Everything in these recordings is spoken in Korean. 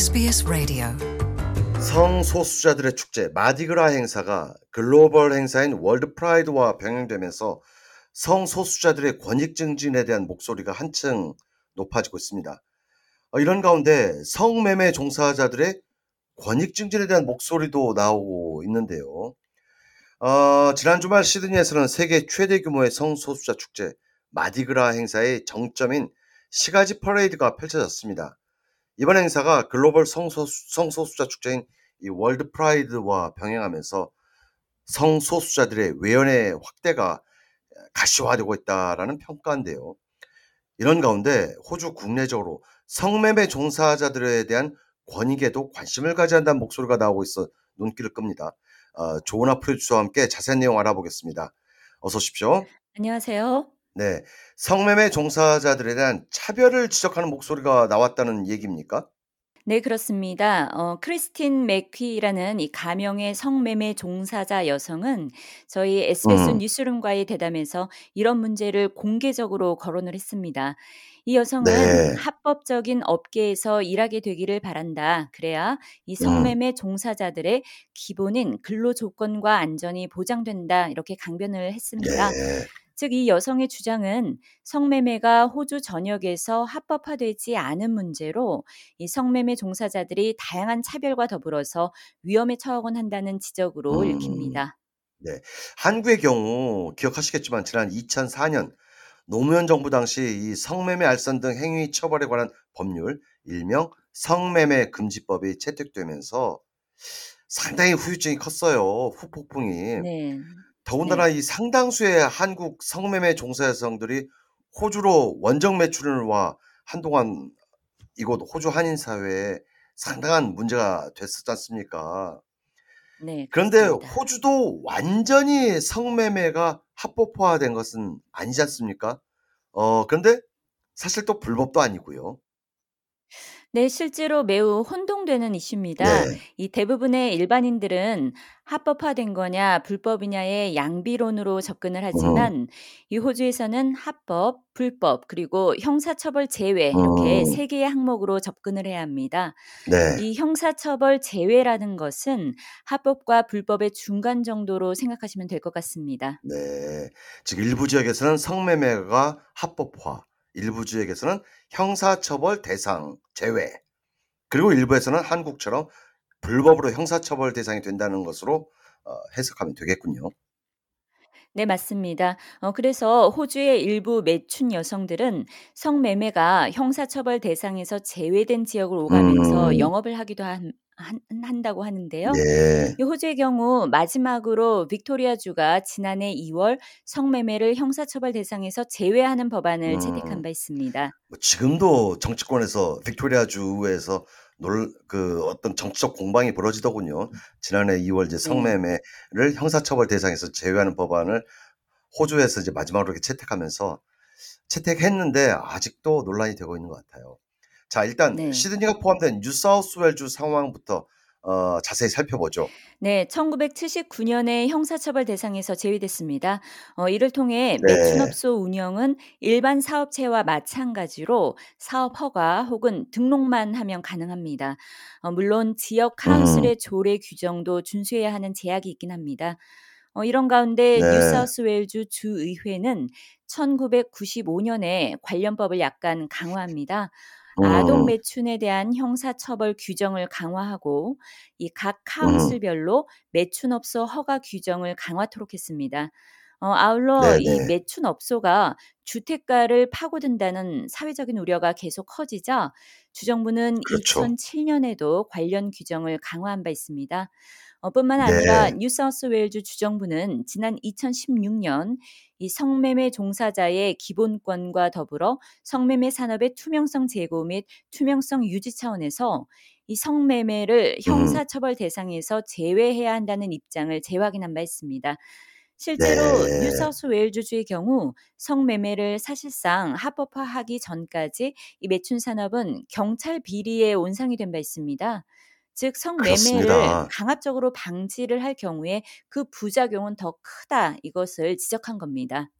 SBS Radio 성소수자들의 축제 마디그라 행사가 글로벌 행사인 월드 프라이드와 병행되면서 성소수자들의 권익 증진에 대한 목소리가 한층 높아지고 있습니다. 어, 이런 가운데 성매매 종사자들의 권익 증진에 대한 목소리도 나오고 있는데요. 어, 지난 주말 시드니에서는 세계 최대 규모의 성소수자 축제 마디그라 행사의 정점인 시가지 퍼레이드가 펼쳐졌습니다. 이번 행사가 글로벌 성소수, 성소수자 축제인 이 월드 프라이드와 병행하면서 성소수자들의 외연의 확대가 가시화되고 있다라는 평가인데요. 이런 가운데 호주 국내적으로 성매매 종사자들에 대한 권익에도 관심을 가져야 한다는 목소리가 나오고 있어 눈길을 끕니다. 어, 조은아 프로듀서와 함께 자세한 내용 알아보겠습니다. 어서 오십시오. 안녕하세요. 네. 성매매 종사자들에 대한 차별을 지적하는 목소리가 나왔다는 얘기입니까? 네, 그렇습니다. 어, 크리스틴 맥퀴라는 이 가명의 성매매 종사자 여성은 저희 SBS 음, 뉴스룸과의 대담에서 이런 문제를 공개적으로 거론을 했습니다. 이 여성은 네. 합법적인 업계에서 일하게 되기를 바란다. 그래야 이 음, 성매매 종사자들의 기본인 근로 조건과 안전이 보장된다. 이렇게 강변을 했습니다. 네. 즉, 이 여성의 주장은 성매매가 호주 전역에서 합법화되지 않은 문제로 이 성매매 종사자들이 다양한 차별과 더불어서 위험에 처하곤 한다는 지적으로 음, 읽힙니다. 네. 한국의 경우 기억하시겠지만 지난 2004년 노무현 정부 당시 이 성매매 알선 등 행위 처벌에 관한 법률 일명 성매매 금지법이 채택되면서 상당히 후유증이 컸어요. 후폭풍이. 네. 더군다나 네. 이 상당수의 한국 성매매 종사 여성들이 호주로 원정 매출을 와 한동안 이곳 호주 한인 사회에 상당한 문제가 됐었지 않습니까? 네, 그런데 그렇습니다. 호주도 완전히 성매매가 합법화된 것은 아니지 않습니까? 어, 그런데 사실 또 불법도 아니고요. 네, 실제로 매우 혼동되는 이슈입니다. 네. 이 대부분의 일반인들은 합법화된 거냐, 불법이냐의 양비론으로 접근을 음, 하지만 이 호주에서는 합법, 불법, 그리고 형사처벌 제외 이렇게 음, 세 개의 항목으로 접근을 해야 합니다. 네. 이 형사처벌 제외라는 것은 합법과 불법의 중간 정도로 생각하시면 될 것 같습니다. 네. 즉 일부 지역에서는 성매매가 합법화, 일부 지역에서는 형사처벌 대상 제외, 그리고 일부에서는 한국처럼 불법으로 형사처벌 대상이 된다는 것으로 어, 해석하면 되겠군요. 네, 맞습니다. 어, 그래서 호주의 일부 매춘 여성들은 성매매가 형사처벌 대상에서 제외된 지역을 오가면서 음, 영업을 하기도 한, 한, 한다고 하는데요. 네. 이 호주의 경우 마지막으로 빅토리아주가 지난해 2월 성매매를 형사처벌 대상에서 제외하는 법안을 채택한 음, 바 있습니다. 뭐 지금도 정치권에서 빅토리아 주에서 놀, 그 어떤 정치적 공방이 벌어지더군요. 지난해 2월 이제 네. 성매매를 형사처벌 대상에서 제외하는 법안을 호주에서 이제 마지막으로 이렇게 채택하면서 채택했는데 아직도 논란이 되고 있는 것 같아요. 자, 일단 네. 시드니가 포함된 뉴사우스웨일주 상황부터 어, 자세히 살펴보죠. 네, 1979년에 형사처벌 대상에서 제외됐습니다. 어, 이를 통해 네, 매춘업소 운영은 일반 사업체와 마찬가지로 사업 허가 혹은 등록만 하면 가능합니다. 어, 물론 지역 음, 카운슬의 조례 규정도 준수해야 하는 제약이 있긴 합니다. 어, 이런 가운데 네, 뉴사우스웨일주 주의회는 1995년에 관련법을 약간 강화합니다. 아동 음, 매춘에 대한 형사처벌 규정을 강화하고 이각 음, 카운슬별로 매춘업소 허가 규정을 강화토록 했습니다. 어, 아울러 네, 이 네, 매춘업소가 주택가를 파고든다는 사회적인 우려가 계속 커지자 주정부는 그렇죠. 2007년에도 관련 규정을 강화한 바 있습니다. 어, 뿐만 아니라 네, 뉴사우스웨일주 주정부는 지난 2016년 이 성매매 종사자의 기본권과 더불어 성매매 산업의 투명성 제고 및 투명성 유지 차원에서 이 성매매를 음, 형사처벌 대상에서 제외해야 한다는 입장을 재확인한 바 있습니다. 실제로 네, 뉴사우스 웨일주주의 경우 성매매를 사실상 합법화하기 전까지 이 매춘 산업은 경찰 비리에 온상이 된 바 있습니다. 즉 성매매를 그렇습니다. 강압적으로 방지를 할 경우에 그 부작용은 더 크다 이것을 지적한 겁니다.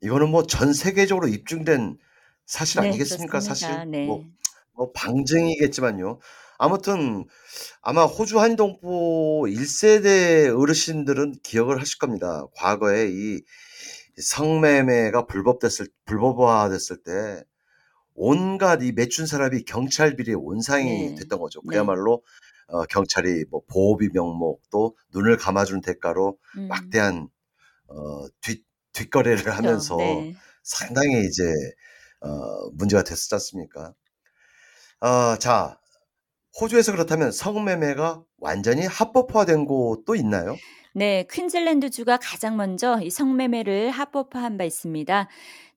이거는 뭐 전 세계적으로 입증된 사실 네, 아니겠습니까? 사실 그렇습니다. 뭐, 네. 뭐 방증이겠지만요. 아무튼 아마 호주 한인동포 1 세대 어르신들은 기억을 하실 겁니다. 과거에 이 성매매가 불법됐을 불법화됐을 때 온갖 이 매춘 사람이 경찰 비리의 온상이 네. 됐던 거죠. 네. 그야말로 어 경찰이 뭐 보호비 명목 또 눈을 감아 주는 대가로 음. 막대한 어 뒷 뒷거래를. 하면서 네. 상당히 이제 어 문제가 됐었지 않습니까? 어 자 호주에서 그렇다면 성매매가 완전히 합법화된 곳도 있나요? 네. 퀸즐랜드주가 가장 먼저 이 성매매를 합법화한 바 있습니다.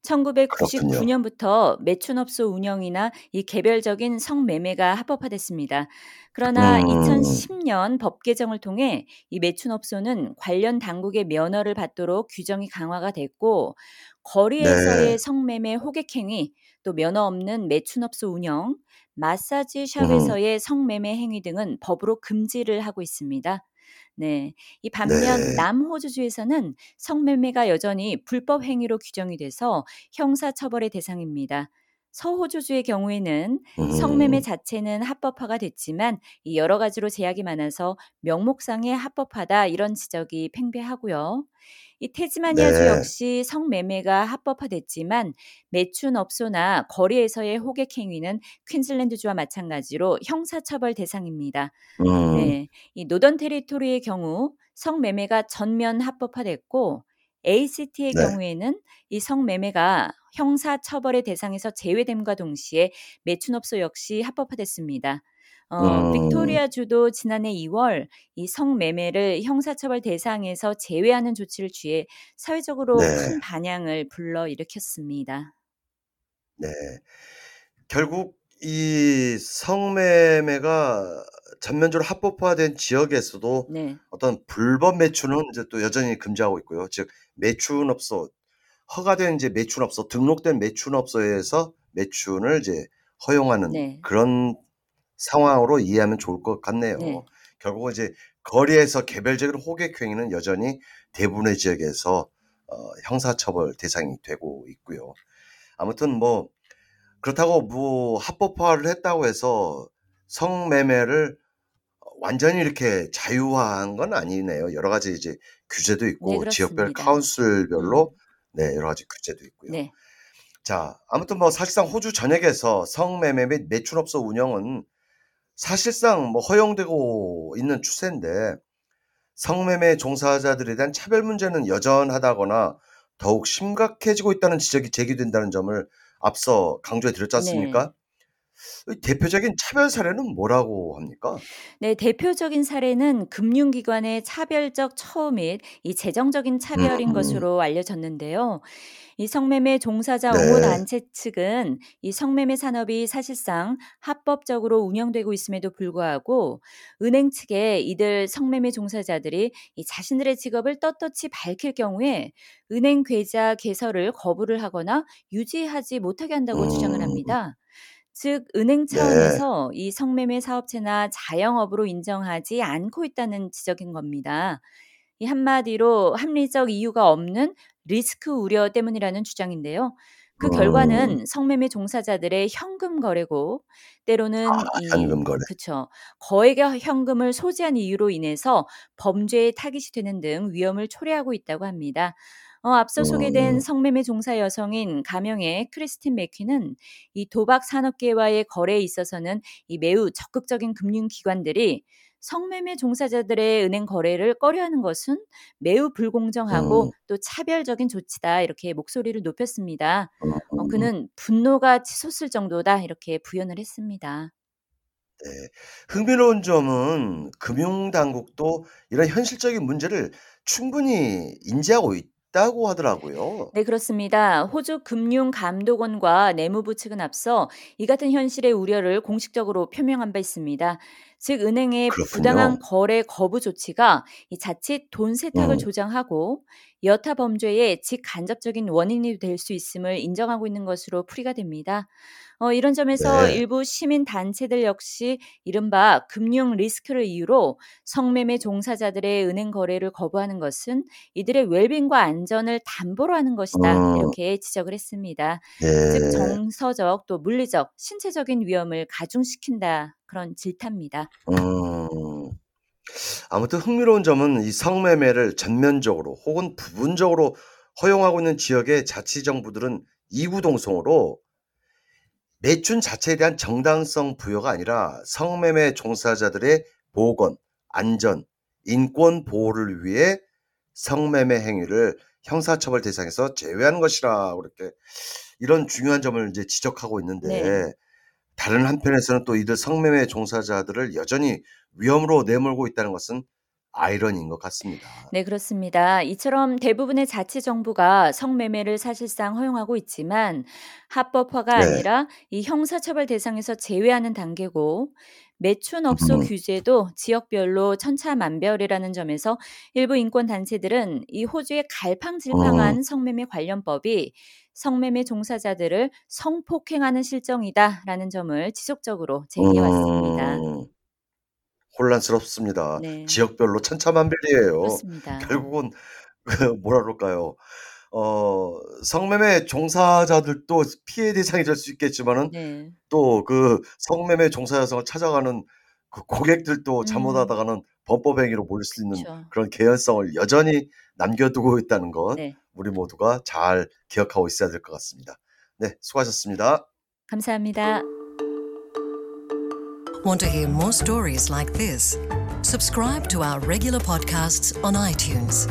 1999 그렇군요. 년부터 매춘업소 운영이나 이 개별적인 성매매가 합법화됐습니다. 그러나 음. 2010년 법 개정을 통해 이 매춘업소는 관련 당국의 면허를 받도록 규정이 강화가 됐고 거리에서의 네. 성매매 호객 행위, 또 면허 없는 매춘업소 운영, 마사지 음. 샵에서의 성매매 행위 등은 법으로 금지를 하고 있습니다. 네. 이 반면 네. 남호주주에서는 성매매가 여전히 불법 행위로 규정이 돼서 형사 처벌의 대상입니다. 서호주주의 경우에는 성매매 음. 자체는 합법화가 됐지만 이 여러 가지로 제약이 많아서 명목상에 합법하다 이런 지적이 팽배하고요. 이 태즈마니아주 네. 역시 성매매가 합법화됐지만 매춘업소나 거리에서의 호객 행위는 퀸즐랜드주와 마찬가지로 형사처벌 대상입니다. 음. 네. 이 노던 테리토리의 경우 성매매가 전면 합법화됐고 ACT의 네. 경우에는 이 성매매가 형사 처벌의 대상에서 제외됨과 동시에 매춘업소 역시 합법화됐습니다. 어 음. 빅토리아 주도 지난해 2월 이 성매매를 형사처벌 대상에서 제외하는 조치를 취해 사회적으로 네. 큰 반향을 불러일으켰습니다. 네. 결국 이 성매매가 전면적으로 합법화된 지역에서도 네. 어떤 불법 매춘은 이제 또 여전히 금지하고 있고요. 즉 매춘업소 허가된 이제 매춘업소 등록된 매춘업소에서 매춘을 이제 허용하는 네. 그런 상황으로 이해하면 좋을 것 같네요. 네. 결국은 이제 거리에서 개별적인 호객 행위는 여전히 대부분의 지역에서 어 형사처벌 대상이 되고 있고요. 아무튼 뭐 그렇다고 뭐 합법화를 했다고 해서 성매매를 완전히 이렇게 자유화한 건 아니네요. 여러 가지 이제 규제도 네, 있고 지역별 그렇습니다. 카운슬별로 음. 네, 여러 가지 규제도 있고요. 네. 자, 아무튼 뭐 사실상 호주 전역에서 성매매 및 매춘업소 운영은 사실상 뭐 허용되고 있는 추세인데 성매매 종사자들에 대한 차별 문제는 여전하다거나 더욱 심각해지고 있다는 지적이 제기된다는 점을 앞서 강조해 드렸지 네. 않습니까? 이 대표적인 차별 사례는 뭐라고 합니까? 네, 대표적인 사례는 금융기관의 차별적 처우 및 이 재정적인 차별인 음. 것으로 알려졌는데요. 이 성매매 종사자 옹호 네. 단체 측은 이 성매매 산업이 사실상 합법적으로 운영되고 있음에도 불구하고 은행 측에 이들 성매매 종사자들이 이 자신들의 직업을 떳떳이 밝힐 경우에 은행 계좌 개설을 거부를 하거나 유지하지 못하게 한다고 주장을 음. 합니다. 즉 은행 네. 차원에서 이 성매매 사업체나 자영업으로 인정하지 않고 있다는 지적인 겁니다. 이 한마디로 합리적 이유가 없는 리스크 우려 때문이라는 주장인데요. 그 음. 결과는 성매매 종사자들의 현금 거래고 때로는 아, 이 현금 거래. 그쵸. 거액의 현금을 소지한 이유로 인해서 범죄의 타깃이 되는 등 위험을 초래하고 있다고 합니다. 어 앞서 소개된 음. 성매매 종사 여성인 가명의 크리스틴 맥퀴는 이 도박 산업계와의 거래에 있어서는 이 매우 적극적인 금융기관들이 성매매 종사자들의 은행 거래를 꺼려하는 것은 매우 불공정하고 음. 또 차별적인 조치다 이렇게 목소리를 높였습니다. 어 음. 그는 분노가 치솟을 정도다 이렇게 부연을 했습니다. 네. 흥미로운 점은 금융 당국도 이런 현실적인 문제를 충분히 인지하고 있 다고 하더라고요. 네, 그렇습니다. 호주 금융감독원과 내무부 측은 앞서 이 같은 현실의 우려를 공식적으로 표명한 바 있습니다. 즉 은행의 그렇군요. 부당한 거래 거부 조치가 이 자칫 돈 세탁을 음. 조장하고 여타 범죄의 직간접적인 원인이 될 수 있음을 인정하고 있는 것으로 풀이가 됩니다. 어, 이런 점에서 네. 일부 시민 단체들 역시 이른바 금융 리스크를 이유로 성매매 종사자들의 은행 거래를 거부하는 것은 이들의 웰빙과 안전을 담보로 하는 것이다. 음. 이렇게 지적을 했습니다. 즉 예. 정서적 또 물리적, 신체적인 위험을 가중시킨다. 그런 질타입니다. 음. 아무튼 흥미로운 점은 이 성매매를 전면적으로 혹은 부분적으로 허용하고 있는 지역의 자치정부들은 이구동성으로 매춘 자체에 대한 정당성 부여가 아니라 성매매 종사자들의 보건, 안전, 인권 보호를 위해 성매매 행위를 형사처벌 대상에서 제외하는 것이라 그렇게 이런 중요한 점을 이제 지적하고 있는데 네. 다른 한편에서는 또 이들 성매매 종사자들을 여전히 위험으로 내몰고 있다는 것은 아이러니인 것 같습니다. 네, 그렇습니다. 이처럼 대부분의 자치 정부가 성매매를 사실상 허용하고 있지만 합법화가 네. 아니라 이 형사처벌 대상에서 제외하는 단계고 매춘 업소 음. 규제도 지역별로 천차만별이라는 점에서 일부 인권 단체들은 이 호주의 갈팡질팡한 음. 성매매 관련법이 성매매 종사자들을 성폭행하는 실정이다라는 점을 지속적으로 제기해 왔습니다. 음. 혼란스럽습니다. 네. 지역별로 천차만별이에요. 그렇습니다. 결국은 그 뭐라 그럴까요? 어 성매매 종사자들도 피해 대상이 될 수 있겠지만은 네. 또그 성매매 종사자성을 찾아가는 그 고객들도 음. 잘못하다가는 범법 행위로 몰릴 수 있는 그쵸. 그런 개연성을 여전히 남겨두고 있다는 것 네. 우리 모두가 잘 기억하고 있어야 될 것 같습니다. 네, 수고하셨습니다. 감사합니다. Want to hear more stories like this? Subscribe to our regular podcasts on iTunes.